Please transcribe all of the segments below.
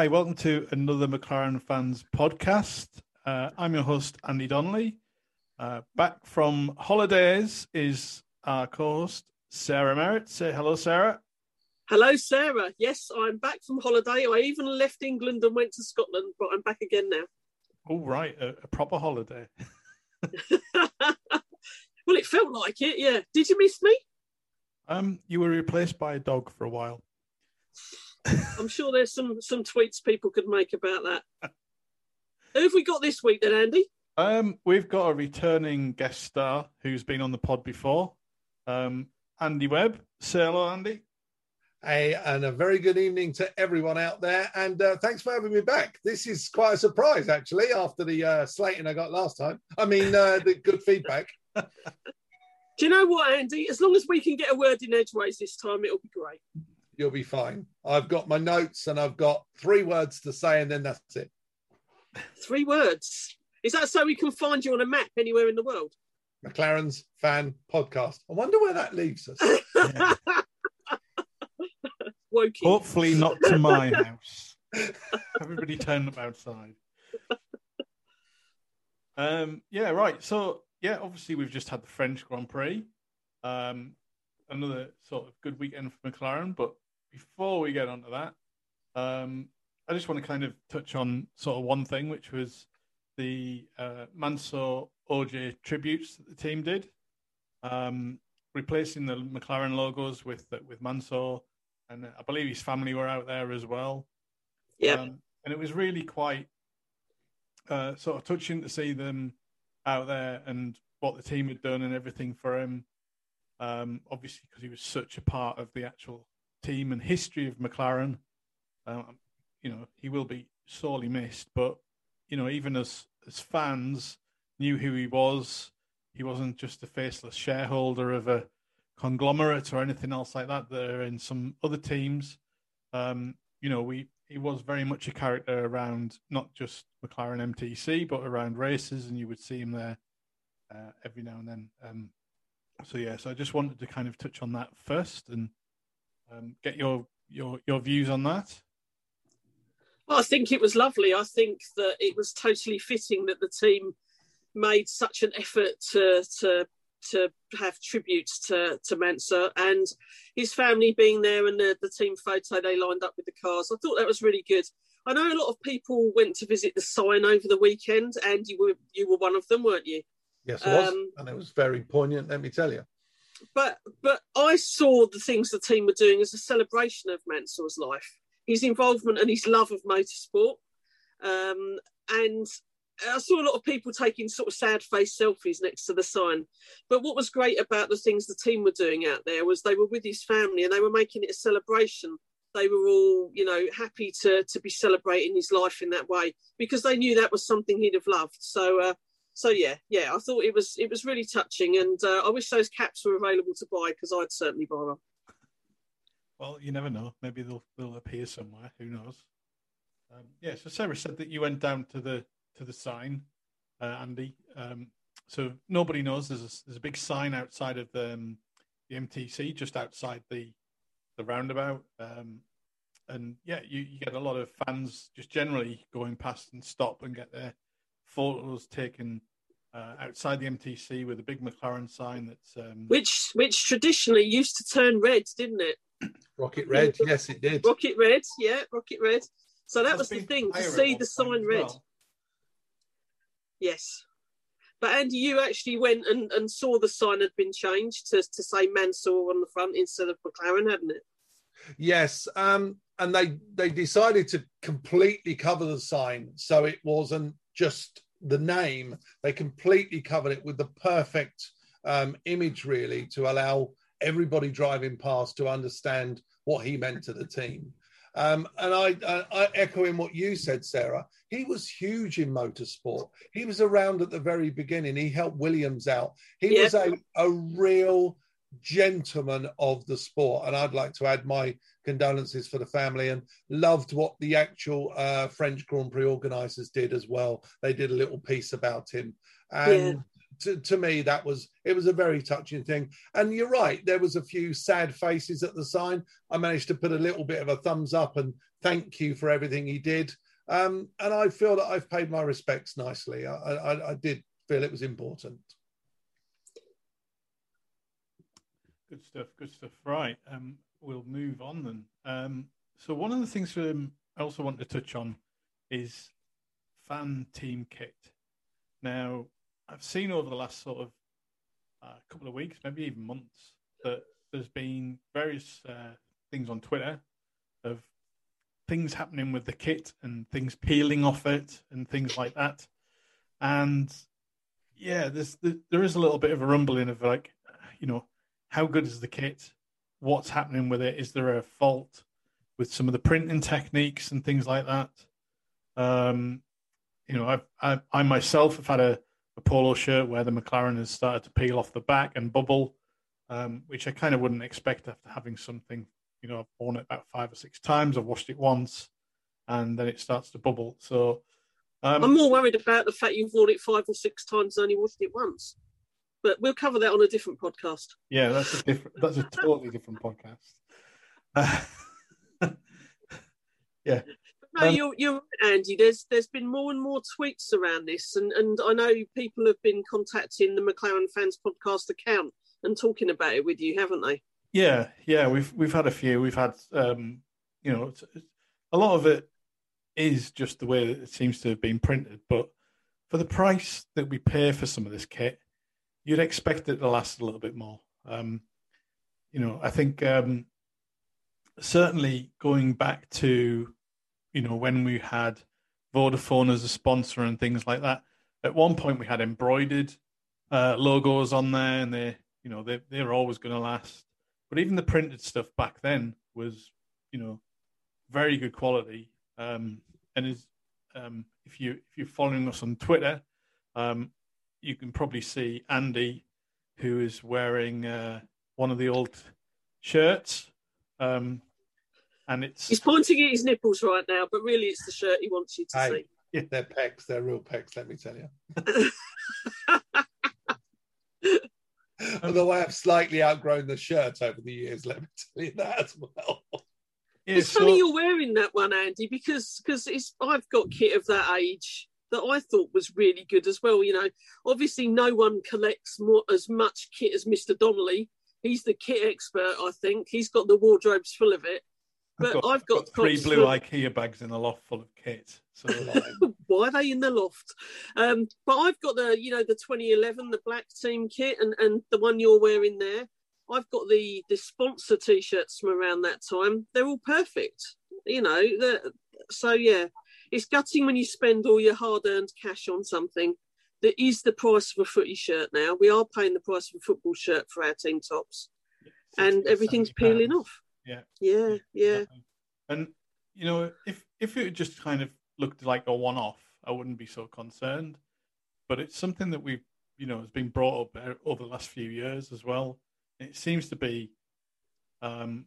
Hi, welcome to another McLaren Fans podcast. Uh, I'm your host, Andy Donnelly. Uh, back from holidays is our co host, Sarah Merritt. Say hello, Sarah. Hello, Sarah. Yes, I'm back from holiday. I even left England and went to Scotland, but I'm back again now. Oh, right. A, a proper holiday. well, it felt like it, yeah. Did you miss me? Um, you were replaced by a dog for a while. I'm sure there's some some tweets people could make about that. Who have we got this week then, Andy? Um, we've got a returning guest star who's been on the pod before, um, Andy Webb. Say hello, Andy. Hey, and a very good evening to everyone out there. And uh, thanks for having me back. This is quite a surprise, actually, after the uh, slating I got last time. I mean, uh, the good feedback. Do you know what, Andy? As long as we can get a word in edgeways this time, it'll be great you'll be fine. I've got my notes and I've got three words to say, and then that's it. Three words. Is that so we can find you on a map anywhere in the world? McLaren's fan podcast. I wonder where that leaves us. Yeah. Hopefully, not to my house. Everybody turn up outside. Um, yeah, right. So, yeah, obviously, we've just had the French Grand Prix. Um, another sort of good weekend for McLaren, but before we get onto that, um, I just want to kind of touch on sort of one thing, which was the uh, Mansour Ojjeh tributes that the team did, um, replacing the McLaren logos with with Mansour, and I believe his family were out there as well. Yeah, um, and it was really quite uh, sort of touching to see them out there and what the team had done and everything for him. Um, obviously, because he was such a part of the actual team and history of McLaren. Um, you know, he will be sorely missed, but you know, even as as fans knew who he was, he wasn't just a faceless shareholder of a conglomerate or anything else like that. There in some other teams, um, you know, we he was very much a character around not just McLaren MTC, but around races, and you would see him there uh, every now and then. Um, so yeah, so I just wanted to kind of touch on that first and um, get your your your views on that. Well, I think it was lovely. I think that it was totally fitting that the team made such an effort to to to have tributes to to Mansour and his family being there and the, the team photo they lined up with the cars. I thought that was really good. I know a lot of people went to visit the sign over the weekend, and you were you were one of them, weren't you? Yes, it was, um, and it was very poignant. Let me tell you but but I saw the things the team were doing as a celebration of Mansour's life, his involvement and his love of motorsport, um, and I saw a lot of people taking sort of sad face selfies next to the sign. But what was great about the things the team were doing out there was they were with his family and they were making it a celebration. They were all, you know, happy to to be celebrating his life in that way because they knew that was something he'd have loved. So uh, so yeah, yeah, I thought it was it was really touching, and uh, I wish those caps were available to buy because I'd certainly buy them. Well, you never know. Maybe they'll they'll appear somewhere. Who knows? Um, yeah. So Sarah said that you went down to the to the sign, uh, Andy. Um, so nobody knows. There's a, there's a big sign outside of the um, the MTC, just outside the the roundabout. Um, and yeah, you, you get a lot of fans just generally going past and stop and get their photos taken uh, outside the MTC with a big McLaren sign that's um... which which traditionally used to turn red, didn't it? Rocket red, yes, it did. Rocket red, yeah, rocket red. So that was the thing to see the sign red. Well. Yes, but Andy, you actually went and, and saw the sign had been changed to, to say Mansour on the front instead of McLaren, hadn't it? Yes, um, and they they decided to completely cover the sign so it wasn't just the name, they completely covered it with the perfect um, image, really, to allow everybody driving past to understand what he meant to the team. Um, and I, I, I echo in what you said, Sarah. He was huge in motorsport. He was around at the very beginning. He helped Williams out. He yep. was a, a real gentleman of the sport. And I'd like to add my condolences for the family and loved what the actual uh, French Grand Prix organisers did as well. They did a little piece about him. And yeah. to, to me that was it was a very touching thing and you're right there was a few sad faces at the sign i managed to put a little bit of a thumbs up and thank you for everything he did um, and i feel that i've paid my respects nicely I, I, I did feel it was important good stuff good stuff right um, we'll move on then um, so one of the things um, i also want to touch on is fan team kit now I've seen over the last sort of uh, couple of weeks, maybe even months, that there's been various uh, things on Twitter of things happening with the kit and things peeling off it and things like that. And yeah, there's there is a little bit of a rumbling of like, you know, how good is the kit? What's happening with it? Is there a fault with some of the printing techniques and things like that? Um, you know, I've, I, I myself have had a a polo shirt where the McLaren has started to peel off the back and bubble, um, which I kind of wouldn't expect after having something. You know, I've worn it about five or six times. I've washed it once, and then it starts to bubble. So um, I'm more worried about the fact you've worn it five or six times and only washed it once. But we'll cover that on a different podcast. Yeah, that's a different. That's a totally different podcast. Uh, yeah, no, um, you're, you're Andy. There's there's been more and more tweets around this, and and I know people have been contacting the McLaren fans podcast account and talking about it with you, haven't they? Yeah, yeah, we've we've had a few. We've had, um, you know, a lot of it is just the way that it seems to have been printed, but for the price that we pay for some of this kit, you'd expect it to last a little bit more. Um, you know, I think um, certainly going back to you know, when we had Vodafone as a sponsor and things like that. At one point, we had embroidered uh, logos on there, and they, you know, they they're always going to last. But even the printed stuff back then was, you know, very good quality. Um, and is um, if you if you're following us on Twitter, um, you can probably see Andy, who is wearing uh, one of the old shirts. Um, and it's he's pointing at his nipples right now, but really it's the shirt he wants you to hey, see. Yeah, they're pecs. They're real pecs. Let me tell you. Although I have slightly outgrown the shirt over the years, let me tell you that as well. Yeah, it's so... funny you're wearing that one, Andy, because because it's I've got kit of that age that I thought was really good as well. You know, obviously no one collects more as much kit as Mr. Donnelly. He's the kit expert, I think. He's got the wardrobes full of it. But I've got, I've got, three blue IKEA bags in the loft full of kit. So why are they in the loft? Um, but I've got the you know the 2011 the black team kit and and the one you're wearing there. I've got the the sponsor t-shirts from around that time. They're all perfect. You know, so yeah, it's gutting when you spend all your hard-earned cash on something that is the price of a footy shirt now. We are paying the price of a football shirt for our team tops, and everything's peeling off. Yeah. Yeah. Yeah. And you know, if if it just kind of looked like a one-off, I wouldn't be so concerned. But it's something that we've, you know, has been brought up over the last few years as well. It seems to be, um,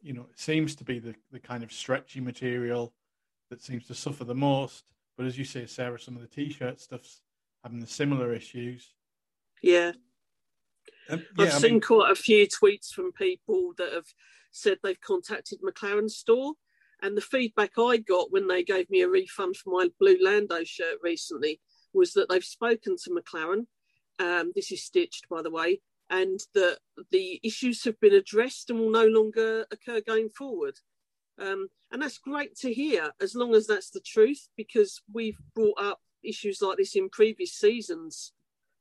you know, it seems to be the the kind of stretchy material that seems to suffer the most. But as you say, Sarah, some of the t-shirt stuff's having the similar issues. Yeah, um, yeah, I've I seen mean... quite a few tweets from people that have said they've contacted McLaren store, and the feedback I got when they gave me a refund for my blue Lando shirt recently was that they've spoken to McLaren. Um, this is stitched, by the way, and that the issues have been addressed and will no longer occur going forward. Um, and that's great to hear, as long as that's the truth, because we've brought up issues like this in previous seasons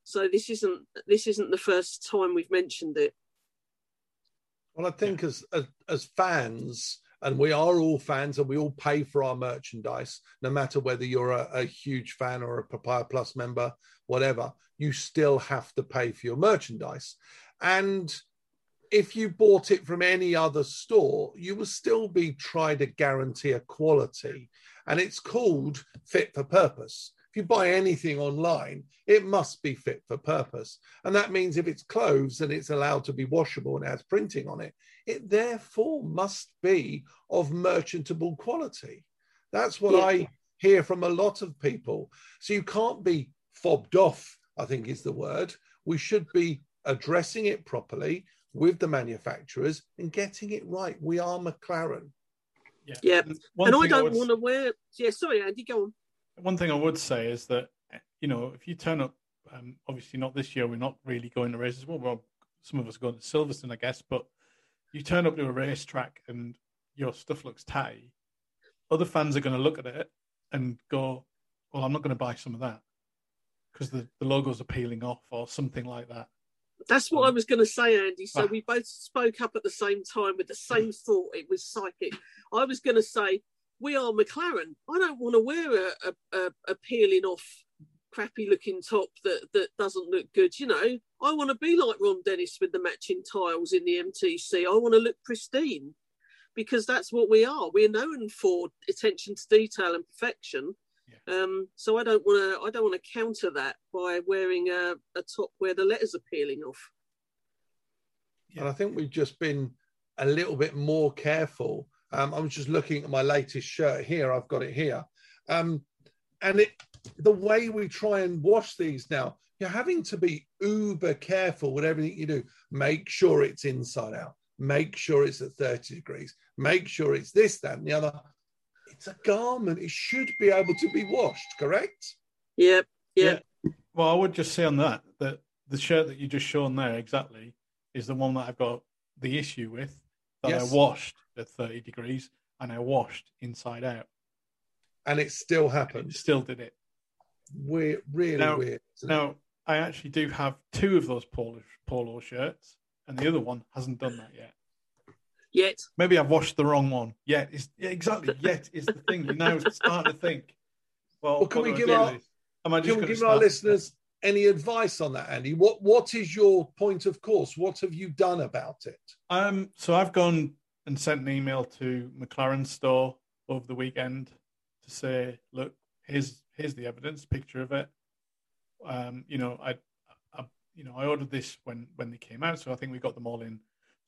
so this isn't this isn't the first time we've mentioned it. Well, I think as, as, as fans, and we are all fans, and we all pay for our merchandise, no matter whether you're a, a huge fan or a Papaya Plus member, whatever. You still have to pay for your merchandise, and if you bought it from any other store, you will still be trying to guarantee a quality, and it's called fit for purpose if you buy anything online, it must be fit for purpose. And that means if it's clothes and it's allowed to be washable and has printing on it, it therefore must be of merchantable quality. That's what yeah. I hear from a lot of people. So you can't be fobbed off I think is the word. We should be addressing it properly with the manufacturers and getting it right. We are McLaren. Yeah. yeah. And, I don't want to wear. Yeah, sorry, Andy, go on. One thing I would say is that, you know, if you turn up, um, obviously not this year, we're not really going to races. Well, well, some of us are going to Silverstone, I guess, but you turn up to a racetrack and your stuff looks tatty. Other fans are going to look at it and go, well, I'm not going to buy some of that because the, the logos are peeling off or something like that. That's what um, I was going to say, Andy. So ah. we both spoke up at the same time with the same thought. It was psychic. I was going to say, we are McLaren. I don't want to wear a, a, a peeling off, crappy looking top that, that doesn't look good. You know, I want to be like Ron Dennis with the matching tiles in the MTC. I want to look pristine because that's what we are. We're known for attention to detail and perfection. Um, so I don't want to. I don't want to counter that by wearing a, a, top where the letters are peeling off. And I think we've just been a little bit more careful. Um, I'm just looking at my latest shirt here. I've got it here, um, and it the way we try and wash these now. You're having to be uber careful with everything you do. Make sure it's inside out. Make sure it's at 30 degrees. Make sure it's this, that, and the other it's a garment. It should be able to be washed, correct? Yep. Yep. Yeah. Well, I would just say on that that the shirt that you just shown there exactly is the one that I've got the issue with that yes. I washed at 30 degrees and I washed inside out. And it still happened. It still did it. Weird, really now, weird. Now, I actually do have two of those polo, polo shirts, and the other one hasn't done that yet. Yet. Maybe I've washed the wrong one. Yet is yeah, exactly. Yet is the thing. You now starting to think. Well, well can we give our Am I just can we give our listeners any advice on that, Andy? What What is your point of course? What have you done about it? Um, so I've gone and sent an email to McLaren store over the weekend to say, look, here's here's the evidence, picture of it. Um, you know, I, I, you know, I ordered this when when they came out, so I think we got them all in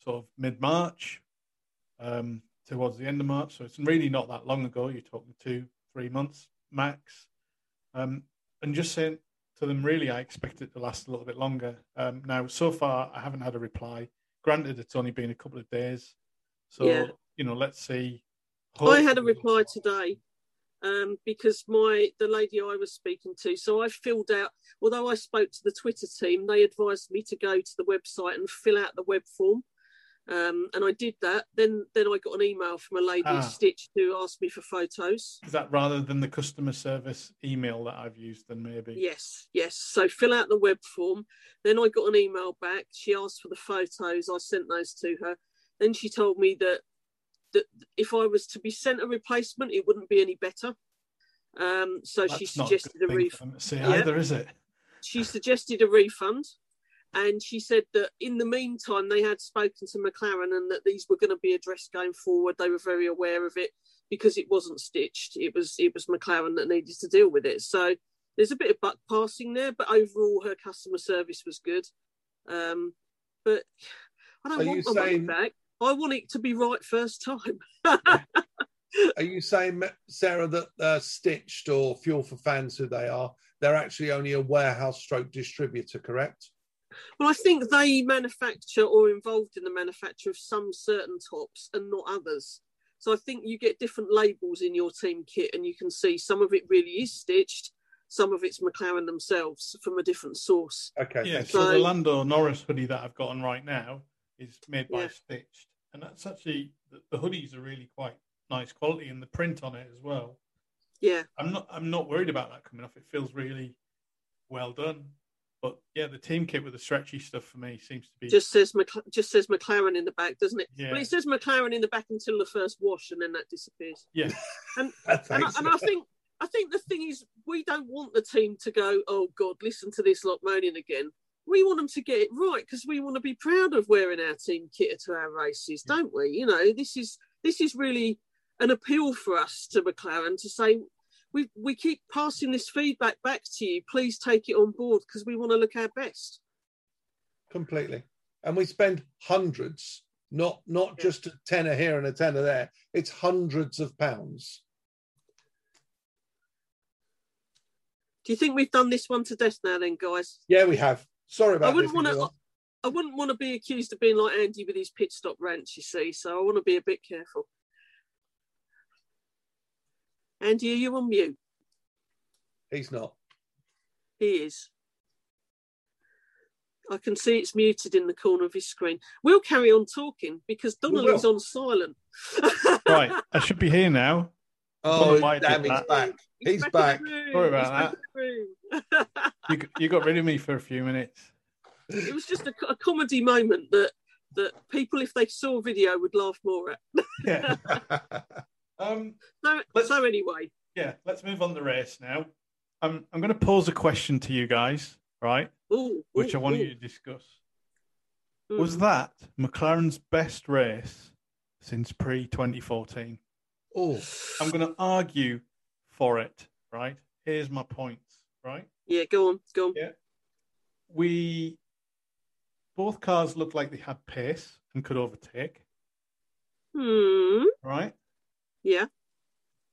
sort of mid March um, towards the end of March. So it's really not that long ago. You're talking two, three months max. Um, and just saying to them, really, I expect it to last a little bit longer. Um, now, so far, I haven't had a reply. Granted, it's only been a couple of days. So, yeah. you know, let's see. Hopefully. I had a reply today um, because my the lady I was speaking to. So I filled out. Although I spoke to the Twitter team, they advised me to go to the website and fill out the web form. Um, and I did that. Then then I got an email from a lady ah. Stitch who asked me for photos. Is that rather than the customer service email that I've used? Then maybe. Yes, yes. So fill out the web form. Then I got an email back. She asked for the photos. I sent those to her. Then she told me that that if I was to be sent a replacement, it wouldn't be any better. Um, so That's she suggested a, refund. See yeah. either, is it? She suggested a refund. And she said that in the meantime, they had spoken to McLaren and that these were going to be addressed going forward. They were very aware of it because it wasn't stitched. It was it was McLaren that needed to deal with it. So there's a bit of buck passing there, but overall her customer service was good. Um, but I don't Are want my saying... money back. I want it to be right first time. are you saying, Sarah, that uh, Stitched or Fuel for Fans, who they are, they're actually only a warehouse stroke distributor, correct? Well, I think they manufacture or involved in the manufacture of some certain tops and not others. So I think you get different labels in your team kit, and you can see some of it really is stitched, some of it's McLaren themselves from a different source. Okay. Yeah. So, so the Lando Norris hoodie that I've got on right now is made by yeah. Stitched, and that's actually the, the hoodies are really quite nice quality, and the print on it as well. Yeah. I'm not. I'm not worried about that coming off. It feels really well done. But yeah, the team kit with the stretchy stuff for me seems to be just says just says McLaren in the back, doesn't it? Yeah. Well, it says McLaren in the back until the first wash, and then that disappears. Yeah, and and, I, and I think I think the thing is, we don't want the team to go, oh God, listen to this lot moaning again. We want them to get it right because we want to be proud of wearing our team kit to our races, yeah. don't we? You know, this is this is really an appeal for us to McLaren to say we we keep passing this feedback back to you. Please take it on board because we want to look our best. Completely, and we spend hundreds, not not yeah. just a tenner here and a tenner there. It's hundreds of pounds. Do you think we've done this one to death now, then, guys? Yeah, we have. Sorry about I wouldn't want to. I wouldn't want to be accused of being like Andy with his pit stop rants. You see, so I want to be a bit careful. Andy, are you on mute? He's not. He is. I can see it's muted in the corner of his screen. We'll carry on talking because Donnelly's will. on silent. Right, I should be here now. Oh, why I damn, he's that. back. He's in back. the room. Sorry about He's back in the room. You, you got rid of me for a few minutes. it was just a, a comedy moment that that people, if they saw video, would laugh more at. Yeah. Um. So, Let's- so anyway, Yeah. Let's move on the race now. I'm I'm going to pose a question to you guys, right? ooh, Which ooh, I want you to discuss. ooh. Was that McLaren's best race since pre 2014? oh, I'm going to argue for it, right? Here's my points, right? Yeah, go on, go on. Yeah. We both cars looked like they had pace and could overtake, Hmm. right? Yeah.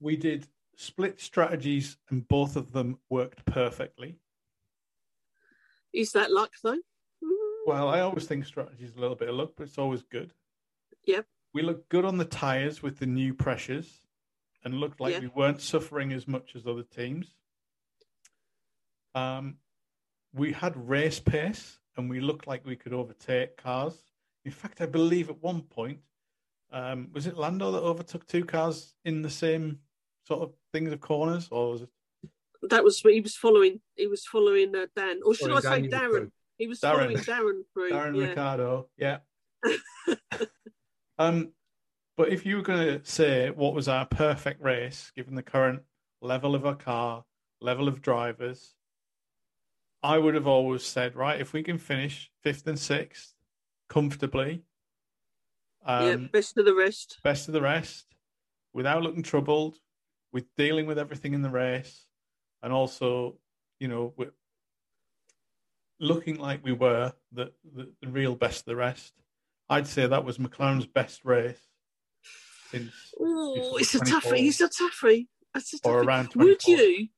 We did split strategies and both of them worked perfectly. Is that luck though? Well, I always think strategy is a little bit of luck, but it's always good. Yep. We looked good on the tyres with the new pressures and looked like we weren't suffering as much as other teams. Um, we had race pace and we looked like we could overtake cars. In fact, I believe at one point, um, was it Lando that overtook two cars in the same sort of things of corners, or was it That was he was following. He was following uh, Dan, or should Sorry, I say Daniel Darren? Craig. He was Darren. following Darren through. Darren yeah. Ricciardo? Yeah. um, but if you were going to say what was our perfect race, given the current level of our car, level of drivers, I would have always said, right, if we can finish fifth and sixth comfortably, um, yeah, best of the rest. best of the rest, without looking troubled, with dealing with everything in the race, and also, you know, with looking like we were the, the, the real best of the rest. I'd say that was McLaren's best race since Oh, it's a toughie. It's a toughie. It's a or around 24. Would you?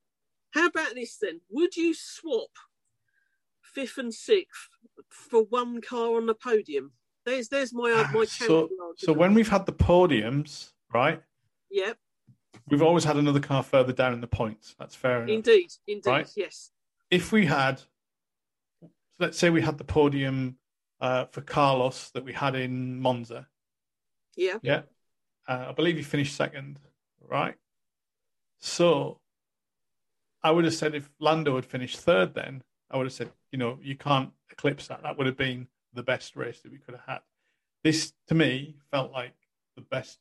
How about this then? Would you swap fifth and sixth for one car on the podium? There's there's my my So, counter so when we've had the podiums, right, Yep, we've always had another car further down in the points. That's fair enough. indeed, indeed, Right. yes. if we had, let's say we had the podium uh, for Carlos that we had in Monza, Yeah, yeah, uh, I believe he finished second, right? So I would have said if Lando had finished third, then I would have said, you know, you can't eclipse that. That would have been the best race that we could have had. This, to me, felt like the best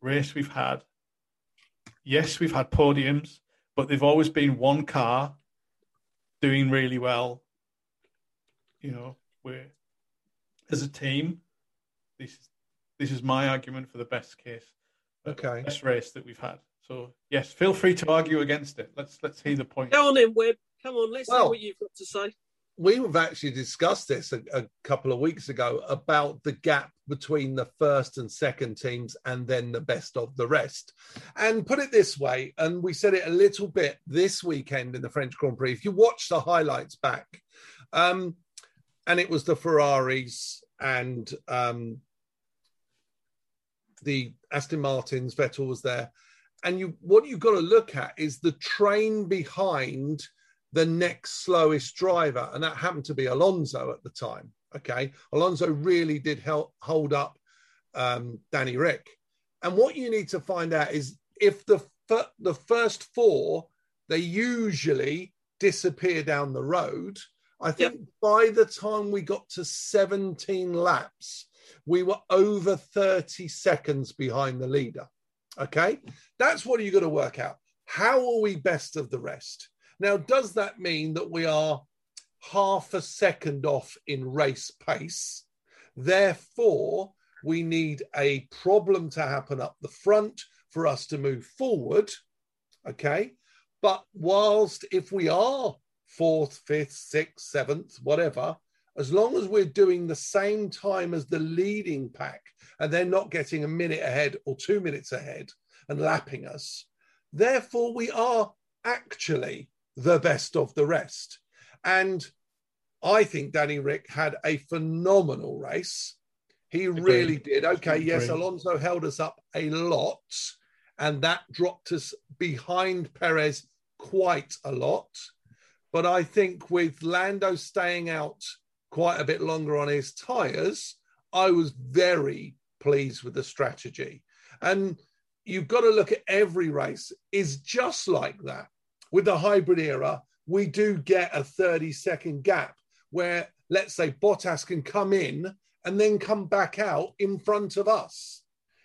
race we've had. Yes, we've had podiums, but they've always been one car doing really well. You know, we're as a team. This is this is my argument for the best case, uh, Okay. best race that we've had. So yes, feel free to argue against it. Let's let's hear the point. go on in, Webb. Come on, let's Well- see what you've got to say. We've actually discussed this a, a couple of weeks ago about the gap between the first and second teams and then the best of the rest. And put it this way, and we said it a little bit this weekend in the French Grand Prix. If you watch the highlights back, um, and it was the Ferraris and um, the Aston Martins, Vettel was there. And you what you've got to look at is the train behind the next slowest driver, and that happened to be Alonso at the time. Okay, Alonso really did help hold up um, Danny Rick. And what you need to find out is if the fir- the first four they usually disappear down the road. I think by the time we got to 17 laps, we were over 30 seconds behind the leader. Okay, that's what you got to work out. How are we best of the rest? Now, does that mean that we are half a second off in race pace? Therefore, we need a problem to happen up the front for us to move forward. Okay. But whilst if we are fourth, fifth, sixth, seventh, whatever, as long as we're doing the same time as the leading pack and they're not getting a minute ahead or two minutes ahead and lapping us, therefore we are actually the best of the rest. And I think Danny Rick had a phenomenal race. He Agreed. really did. Okay, yes, Alonso held us up a lot, and that dropped us behind Perez quite a lot. But I think with Lando staying out quite a bit longer on his tyres, I was very pleased with the strategy. And you've got to look at every race is just like that. With the hybrid era, we do get a 30 second gap where, let's say, Bottas can come in and then come back out in front of us.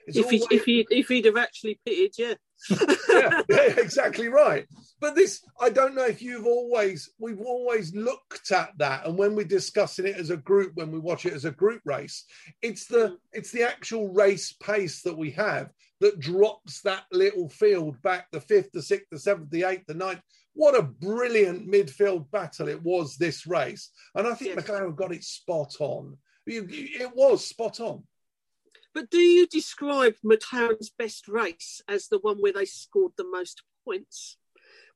It's If he, if, he, if he'd have actually pitted, yeah. yeah, yeah, exactly right. But this, I don't know if you've always, we've always looked at that, and when we're discussing it as a group, when we watch it as a group race, it's the mm. it's the actual race pace that we have that drops that little field back the fifth, the sixth, the seventh, the eighth, the ninth. What a brilliant midfield battle it was this race, and I think Yes. McLaren got it spot on. It was spot on. But do you describe McLaren's best race as the one where they scored the most points?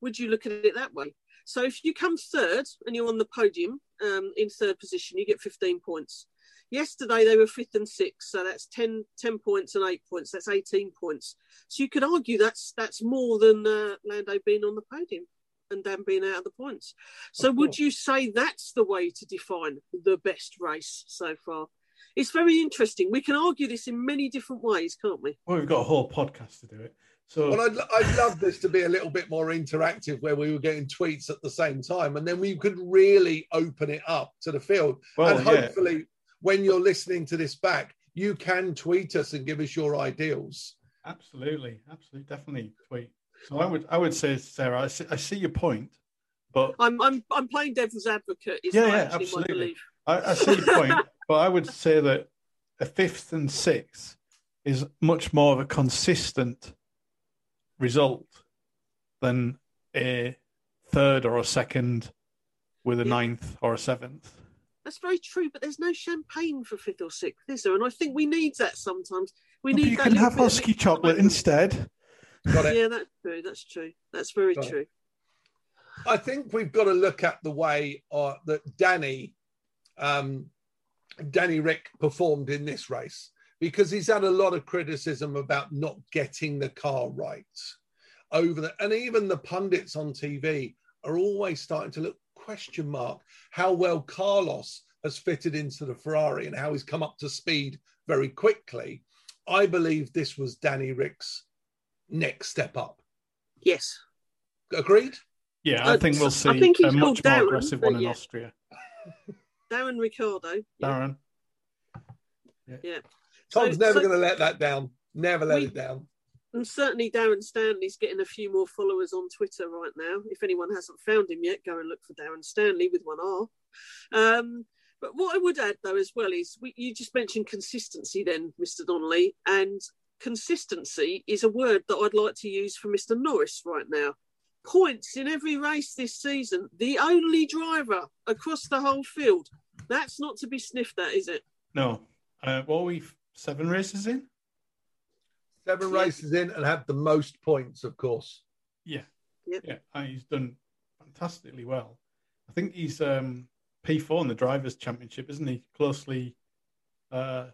Would you look at it that way? So if you come third and you're on the podium um, in third position, you get 15 points. Yesterday they were fifth and sixth, so that's 10, 10 points and eight points. That's 18 points. So you could argue that's that's more than uh, Lando being on the podium and Dan being out of the points. So would you say that's the way to define the best race so far? It's very interesting. We can argue this in many different ways, can't we? Well, we've got a whole podcast to do it. So Well, I'd, I'd love this to be a little bit more interactive where we were getting tweets at the same time and then we could really open it up to the field. well, and yeah. hopefully, when you're listening to this back, you can tweet us and give us your ideals. Absolutely, absolutely, definitely tweet. So I would, I would say, Sarah, I see, I see your point, but I'm I'm I'm playing devil's advocate. Is Yeah, yeah, actually my absolutely. belief. I, I see your point. but I would say that a fifth and sixth is much more of a consistent result than a third or a second with a Yeah. ninth or a seventh. That's very true, but there's no champagne for fifth or sixth, is there? And I think we need that sometimes. We But need you that can have bit husky chocolate excitement. instead. Got it? Yeah, that's true. That's true. That's very Got it. true. I think we've got to look at the way uh, that Danny, um, Danny Rick performed in this race because he's had a lot of criticism about not getting the car right over the, and even the pundits on TV are always starting to look question mark how well Carlos has fitted into the Ferrari and how he's come up to speed very quickly. I believe this was Danny Rick's next step up. Yes. Agreed? Yeah, I Uh, think we'll see I see think he's a much more Darren, aggressive one in yeah. Austria. Darren Ricciardo. Yeah. Darren, yeah. Tom's So- never so- going to let that down. Never let We- it down. And certainly Darren Stanley's getting a few more followers on Twitter right now. If anyone hasn't found him yet, go and look for Darren Stanley with one R. Um, but what I would add, though, as well, is we, you just mentioned consistency then, Mr. Donnelly. And consistency is a word that I'd like to use for Mr. Norris right now. Points in every race this season, the only driver across the whole field. That's not to be sniffed at, is it? no. Uh, what are we seven races in? Seven Yeah. races in and have the most points, of course. Yeah, Yep. yeah, uh, he's done fantastically well. I think he's um, P4 in the drivers' championship, isn't he? Closely, uh,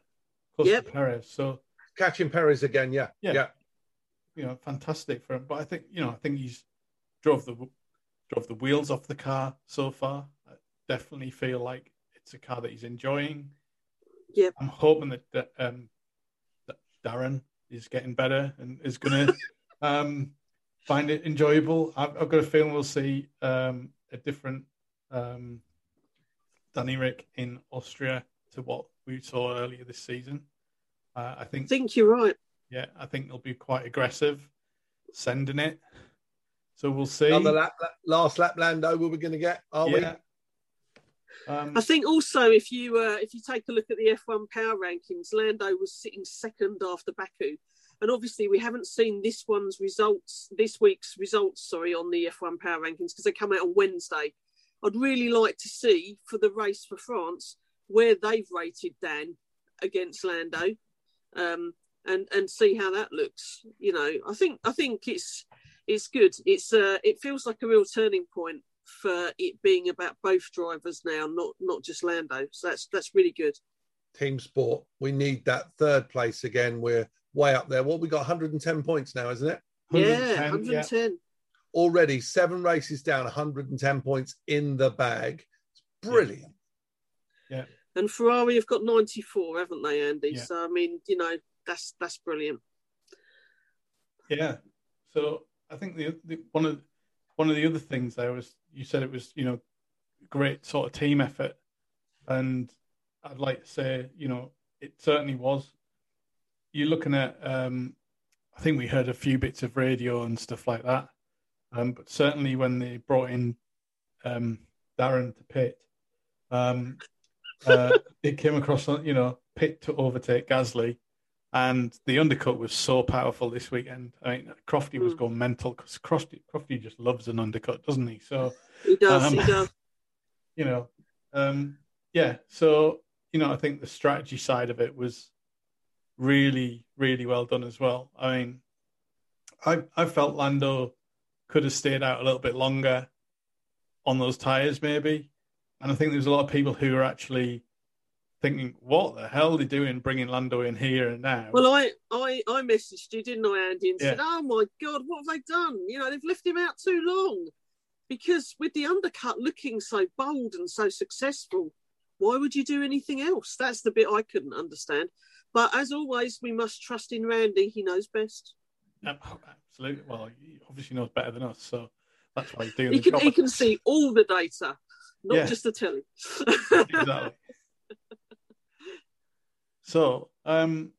close Yep. to Perez. So Catching Perez again, yeah. Yeah. Yeah. you know, fantastic for him. But I think you know, I think he's drove the drove the wheels off the car so far. I definitely feel like it's a car that he's enjoying. Yep. I'm hoping that, that um that Darren is getting better and is going to um find it enjoyable. I've, I've got a feeling we'll see um a different um Danny Rick in Austria to what we saw earlier this season. Uh, I I think think you're right. yeah, I think they'll be quite aggressive, sending it. So we'll see. Another lap, lap- last lap Lando we were going to get, are yeah. Um, I think also if you uh, if you take a look at the F1 power rankings, Lando was sitting second after Baku, and obviously we haven't seen this one's results, this week's results, sorry, on the F1 power rankings because they come out on Wednesday. I'd really like to see for the race for France where they've rated Dan against Lando, um, and and see how that looks. You know, I think I think it's it's good. It's uh, it feels like a real turning point for it being about both drivers now, not not just Lando. So that's that's really good. Team sport. We need that third place again. We're way up there. What we got 110 points now, isn't it? Yeah, 110. Yeah. Already seven races down, 110 points in the bag. It's brilliant. Yeah. And Ferrari have got 94, haven't they, Andy? Yeah. So I mean, you know, that's that's brilliant. Yeah. So I think the, the one of one of the other things there was you said it was you know great sort of team effort, and I'd like to say you know it certainly was. You're looking at um, I think we heard a few bits of radio and stuff like that, um, but certainly when they brought in um, Darren to pit, um, uh, it came across you know pit to overtake Gasly and the undercut was so powerful this weekend. I mean, Crofty was mm. going mental because Crofty, Crofty just loves an undercut, doesn't he? So he does. Um, he does. You know, um, yeah. So you know, I think the strategy side of it was really, really well done as well. I mean, I I felt Lando could have stayed out a little bit longer on those tires, maybe, and I think there's a lot of people who are actually thinking, what the hell are they doing bringing Lando in here and now? Well, I, I, I messaged you, didn't I, Andy, and yeah. said, oh my God, what have they done? You know, they've left him out too long. Because with the undercut looking so bold and so successful, why would you do anything else? That's the bit I couldn't understand. But as always, we must trust in Randy. He knows best. Oh, absolutely. Well, he obviously knows better than us, so that's why he's doing. He can, he can see all the data, not yeah. just the telly. exactly. So, um,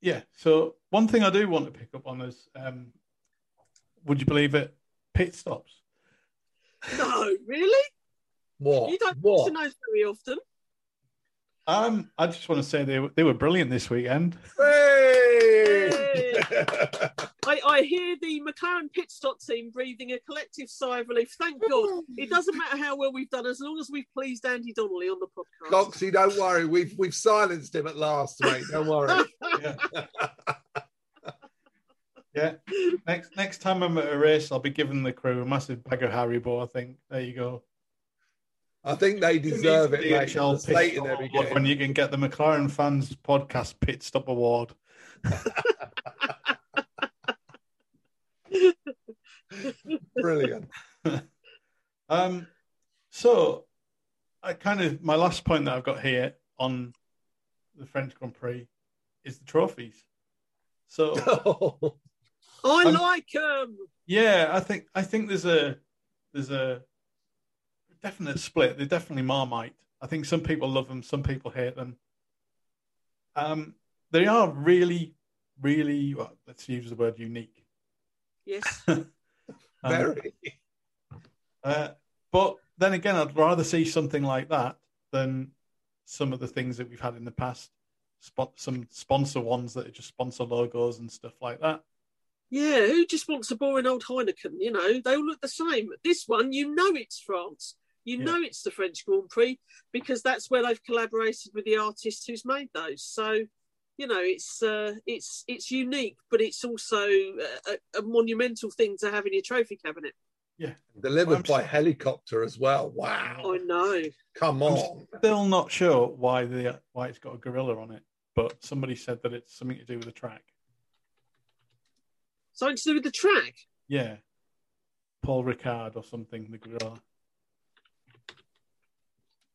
yeah. So one thing I do want to pick up on is, um, would you believe it? Pit stops. No, really? What? You don't what? to know very often. Um, I just want to say they were, they were brilliant this weekend. Hey! I, I hear the McLaren pit stop team breathing a collective sigh of relief. Thank God. It doesn't matter how well we've done, as long as we've pleased Andy Donnelly on the podcast. Coxie, don't worry. We've we've silenced him at last, mate. Don't worry. yeah. yeah. Next next time I'm at a race, I'll be giving the crew a massive bag of Haribo. I think. There you go. I think they deserve it, mate. when you can get the McLaren fans podcast pit stop award. Brilliant. um, so I kind of my last point that I've got here on the French Grand Prix is the trophies. So oh, I I'm, like them. Yeah, I think I think there's a there's a definite split. They're definitely Marmite. I think some people love them, some people hate them. Um, they are really, really. Well, let's use the word unique. Yes. um, Very. Uh, but then again, I'd rather see something like that than some of the things that we've had in the past. Spot some sponsor ones that are just sponsor logos and stuff like that. Yeah, who just wants a boring old Heineken? You know, they all look the same. This one, you know, it's France. You yeah. know it's the French Grand Prix because that's where they've collaborated with the artist who's made those. So, you know, it's uh, it's it's unique, but it's also a, a, monumental thing to have in your trophy cabinet. Yeah, delivered by helicopter as well. Wow, I know. Come on. I'm still not sure why the why it's got a gorilla on it, but somebody said that it's something to do with the track. Something to do with the track. Yeah, Paul Ricard or something. The gorilla.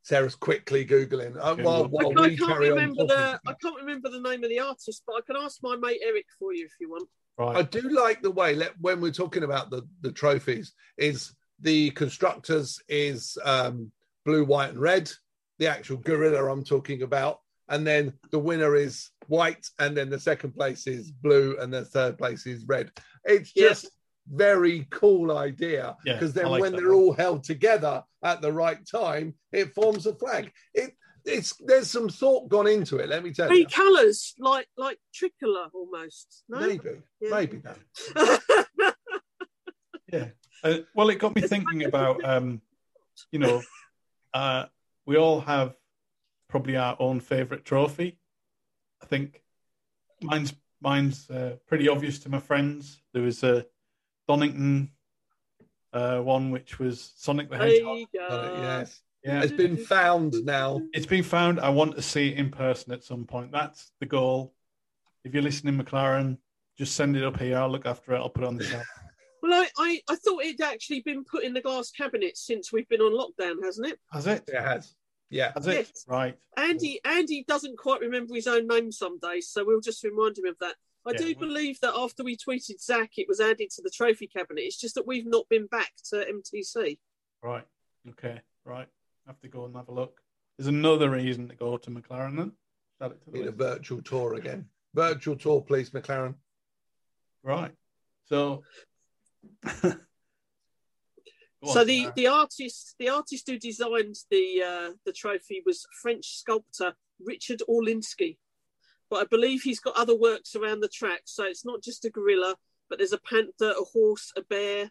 Sarah's quickly googling. Uh, while, while I, I can't remember the I can't remember the name of the artist, but I can ask my mate Eric for you if you want. Right. I do like the way let, when we're talking about the the trophies is the constructors is um, blue, white, and red. The actual gorilla I'm talking about, and then the winner is white, and then the second place is blue, and the third place is red. It's just yes very cool idea because yeah, then like when they're one. all held together at the right time, it forms a flag. It it's there's some thought gone into it. Let me tell Three you. Three colours, like like tricolour almost. No? Maybe, yeah. maybe no. yeah. Uh, well, it got me thinking about um, you know, uh, we all have probably our own favourite trophy. I think mine's mine's uh, pretty obvious to my friends. There was a Donington uh, one, which was Sonic the There Hedgehog. you go. Got it, yes. Yeah, It's been found now. it's been found. I want to see it in person at some point. That's the goal. If you're listening, McLaren, just send it up here. I'll look after it. I'll put it on the shelf. Well, I, I, I thought it'd actually been put in the glass cabinet since we've been on lockdown, hasn't it? Has it? It has. Yeah. Has it? Yes. Right. Andy Andy doesn't quite remember his own name some days, so we'll just remind him of that. I Yeah, do well- believe that after we tweeted Zach, it was added to the trophy cabinet. It's just that we've not been back to MTC. Right. Okay. Right. have to go and have a look. There's another reason to go to McLaren then. Add it to the Need a virtual tour again. Virtual tour, please, McLaren. Right. So. On, so the, Sarah. the artist the artist who designed the uh, the trophy was French sculptor Richard Orlinski, but I believe he's got other works around the track. So it's not just a gorilla, but there's a panther, a horse, a bear.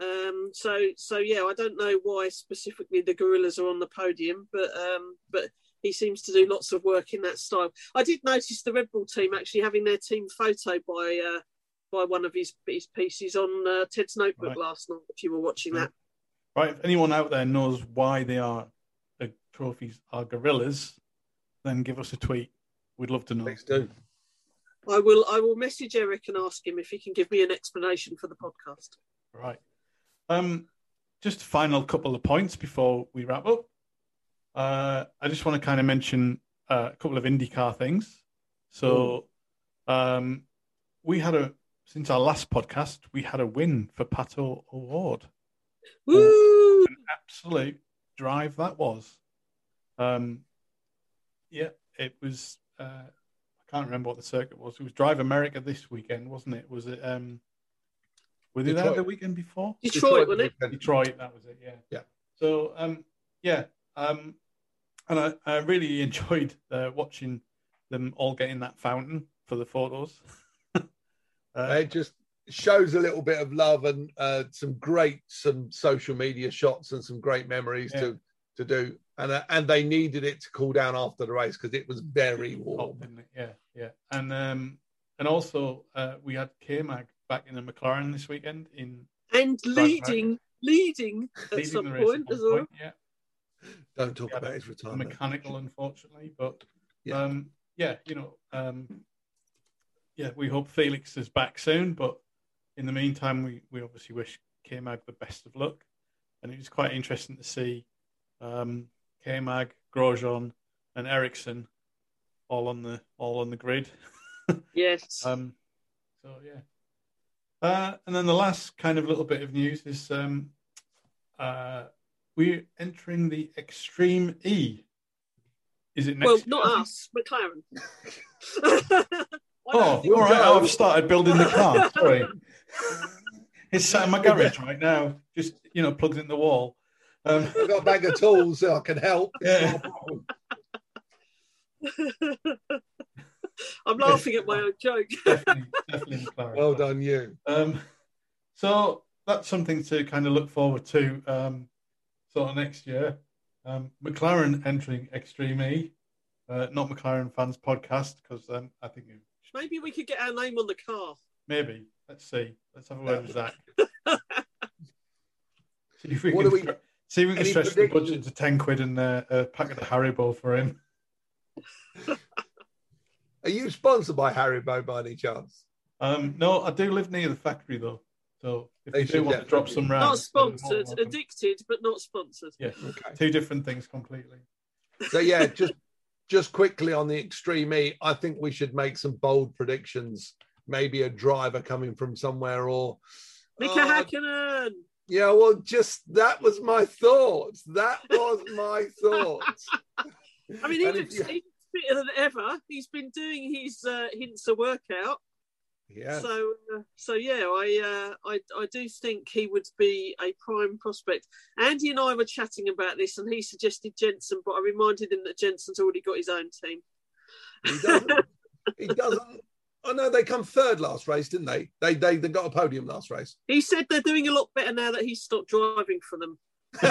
Um, so so yeah, I don't know why specifically the gorillas are on the podium, but um, but he seems to do lots of work in that style. I did notice the Red Bull team actually having their team photo by uh, by one of his, his pieces on uh, Ted's notebook Right. last night. If you were watching that. Right. If anyone out there knows why they are the trophies are gorillas, then give us a tweet. We'd love to know. Please do. I will. I will message Eric and ask him if he can give me an explanation for the podcast. Right. Um, just a final couple of points before we wrap up. Uh, I just want to kind of mention uh, a couple of IndyCar things. So, um, we had a since our last podcast, we had a win for Pato O'Ward. Woo! An absolute drive that was. Um, yeah, it was. Uh, I can't remember what the circuit was. It was Drive America this weekend, wasn't it? Was it? Um, were they there the weekend before? Detroit, wasn't it? Detroit. Detroit, that was it. Yeah. Yeah. So, um, yeah, um, and I, I really enjoyed uh, watching them all get in that fountain for the photos. uh, It just shows a little bit of love and uh, some great some social media shots and some great memories Yeah. to to do. And uh, and they needed it to cool down after the race because it was very warm. didn't? Yeah, yeah, and um, and also uh, we had K Mag back in the McLaren this weekend in And leading, leading at leading some the race at point one as well. point, Yeah, Don't talk Yeah, about his retirement. mechanical, unfortunately, but Yeah. um, yeah, you know, um, yeah, we hope Felix is back soon. But in the meantime, we, we obviously wish K Mag the best of luck, and it was quite interesting to see um, K Mag, Grosjean, and Ericsson all on the all on the grid. Yes. Um, so yeah. Uh, and then the last kind of little bit of news is um, uh, we're entering the Extreme E. Is it next? well, not I us, McLaren. Oh, all right. go. I've started building the car. Sorry. it's sat in my garage right now. Just you know, plugs in the wall. Um, I've got a bag of tools so I can help. Yeah. I'm laughing at my own joke. definitely, definitely McLaren. Well done, you. Um, so that's something to kind of look forward to um, sort of next year. Um, McLaren entering Extreme E, uh, not McLaren fans podcast because um, I think it, Maybe we could get our name on the car. maybe let's see. Let's have a word with Zach. see if we What can do we- stre- see if we can any stretch the budget to ten quid and uh, a packet of Haribo for him. Are you sponsored by Haribo by any chance? Um, no, I do live near the factory though, so if They you do want to drop some round, Not sponsored, addicted, but not sponsored. Yeah, Okay. two different things completely. So yeah, just just quickly on the extreme E, I think we should make some bold predictions. Maybe a driver coming from somewhere, or Mika Oh, Hakkinen. Yeah. Well, just that was my thoughts. That was my thoughts. I mean, he looks, you- he looks fitter than ever. He's been doing his uh, hints of workout. Yeah. So, uh, so yeah, I, uh, I, I do think he would be a prime prospect. Andy and I were chatting about this, and he suggested Jensen, but I reminded him that Jensen's already got his own team. He doesn't. he doesn't. Oh no, they come third last race, didn't they? They they, they got a podium last race. He said they're doing a lot better now that he's stopped driving for them,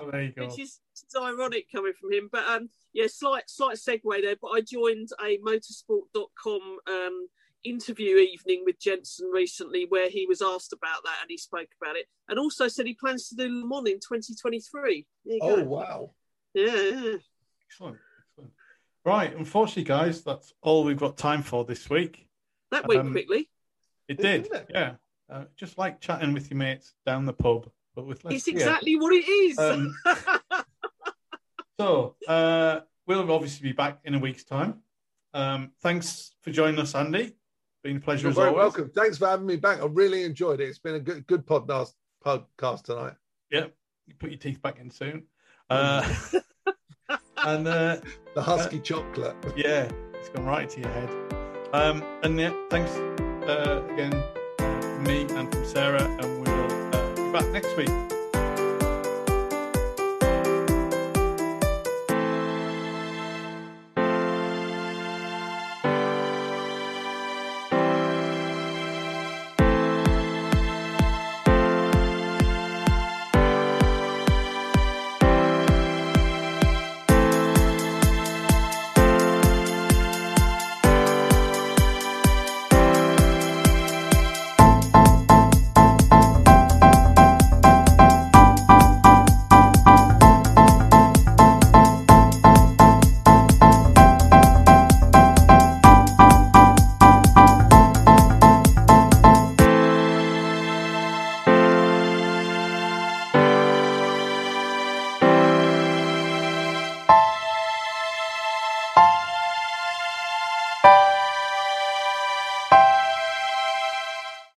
Oh, there you go. which is it's ironic coming from him. But um, yeah, slight slight segue there. But I joined a motorsport.com um, interview evening with Jensen recently where he was asked about that and he spoke about it and also said he plans to do Le Mans in 2023. Oh, go. wow. Yeah, yeah. Excellent. Excellent. Right. Unfortunately, guys, that's all we've got time for this week. That went Um, quickly. It Isn't did. it? Yeah. Uh, just like chatting with your mates down the pub, but with less It's beer. exactly what it is. Um, So uh, we'll obviously be back in a week's time. Um, thanks for joining us, Andy. Been a pleasure You're as very always. welcome. Thanks for having me back. I really enjoyed it. It's been a good good podcast podcast tonight. Yeah, you put your teeth back in soon. Uh, and uh, The husky chocolate. yeah, it's gone right to your head. Um, and yeah, thanks uh, again from me and from Sarah, and we will uh, be back next week.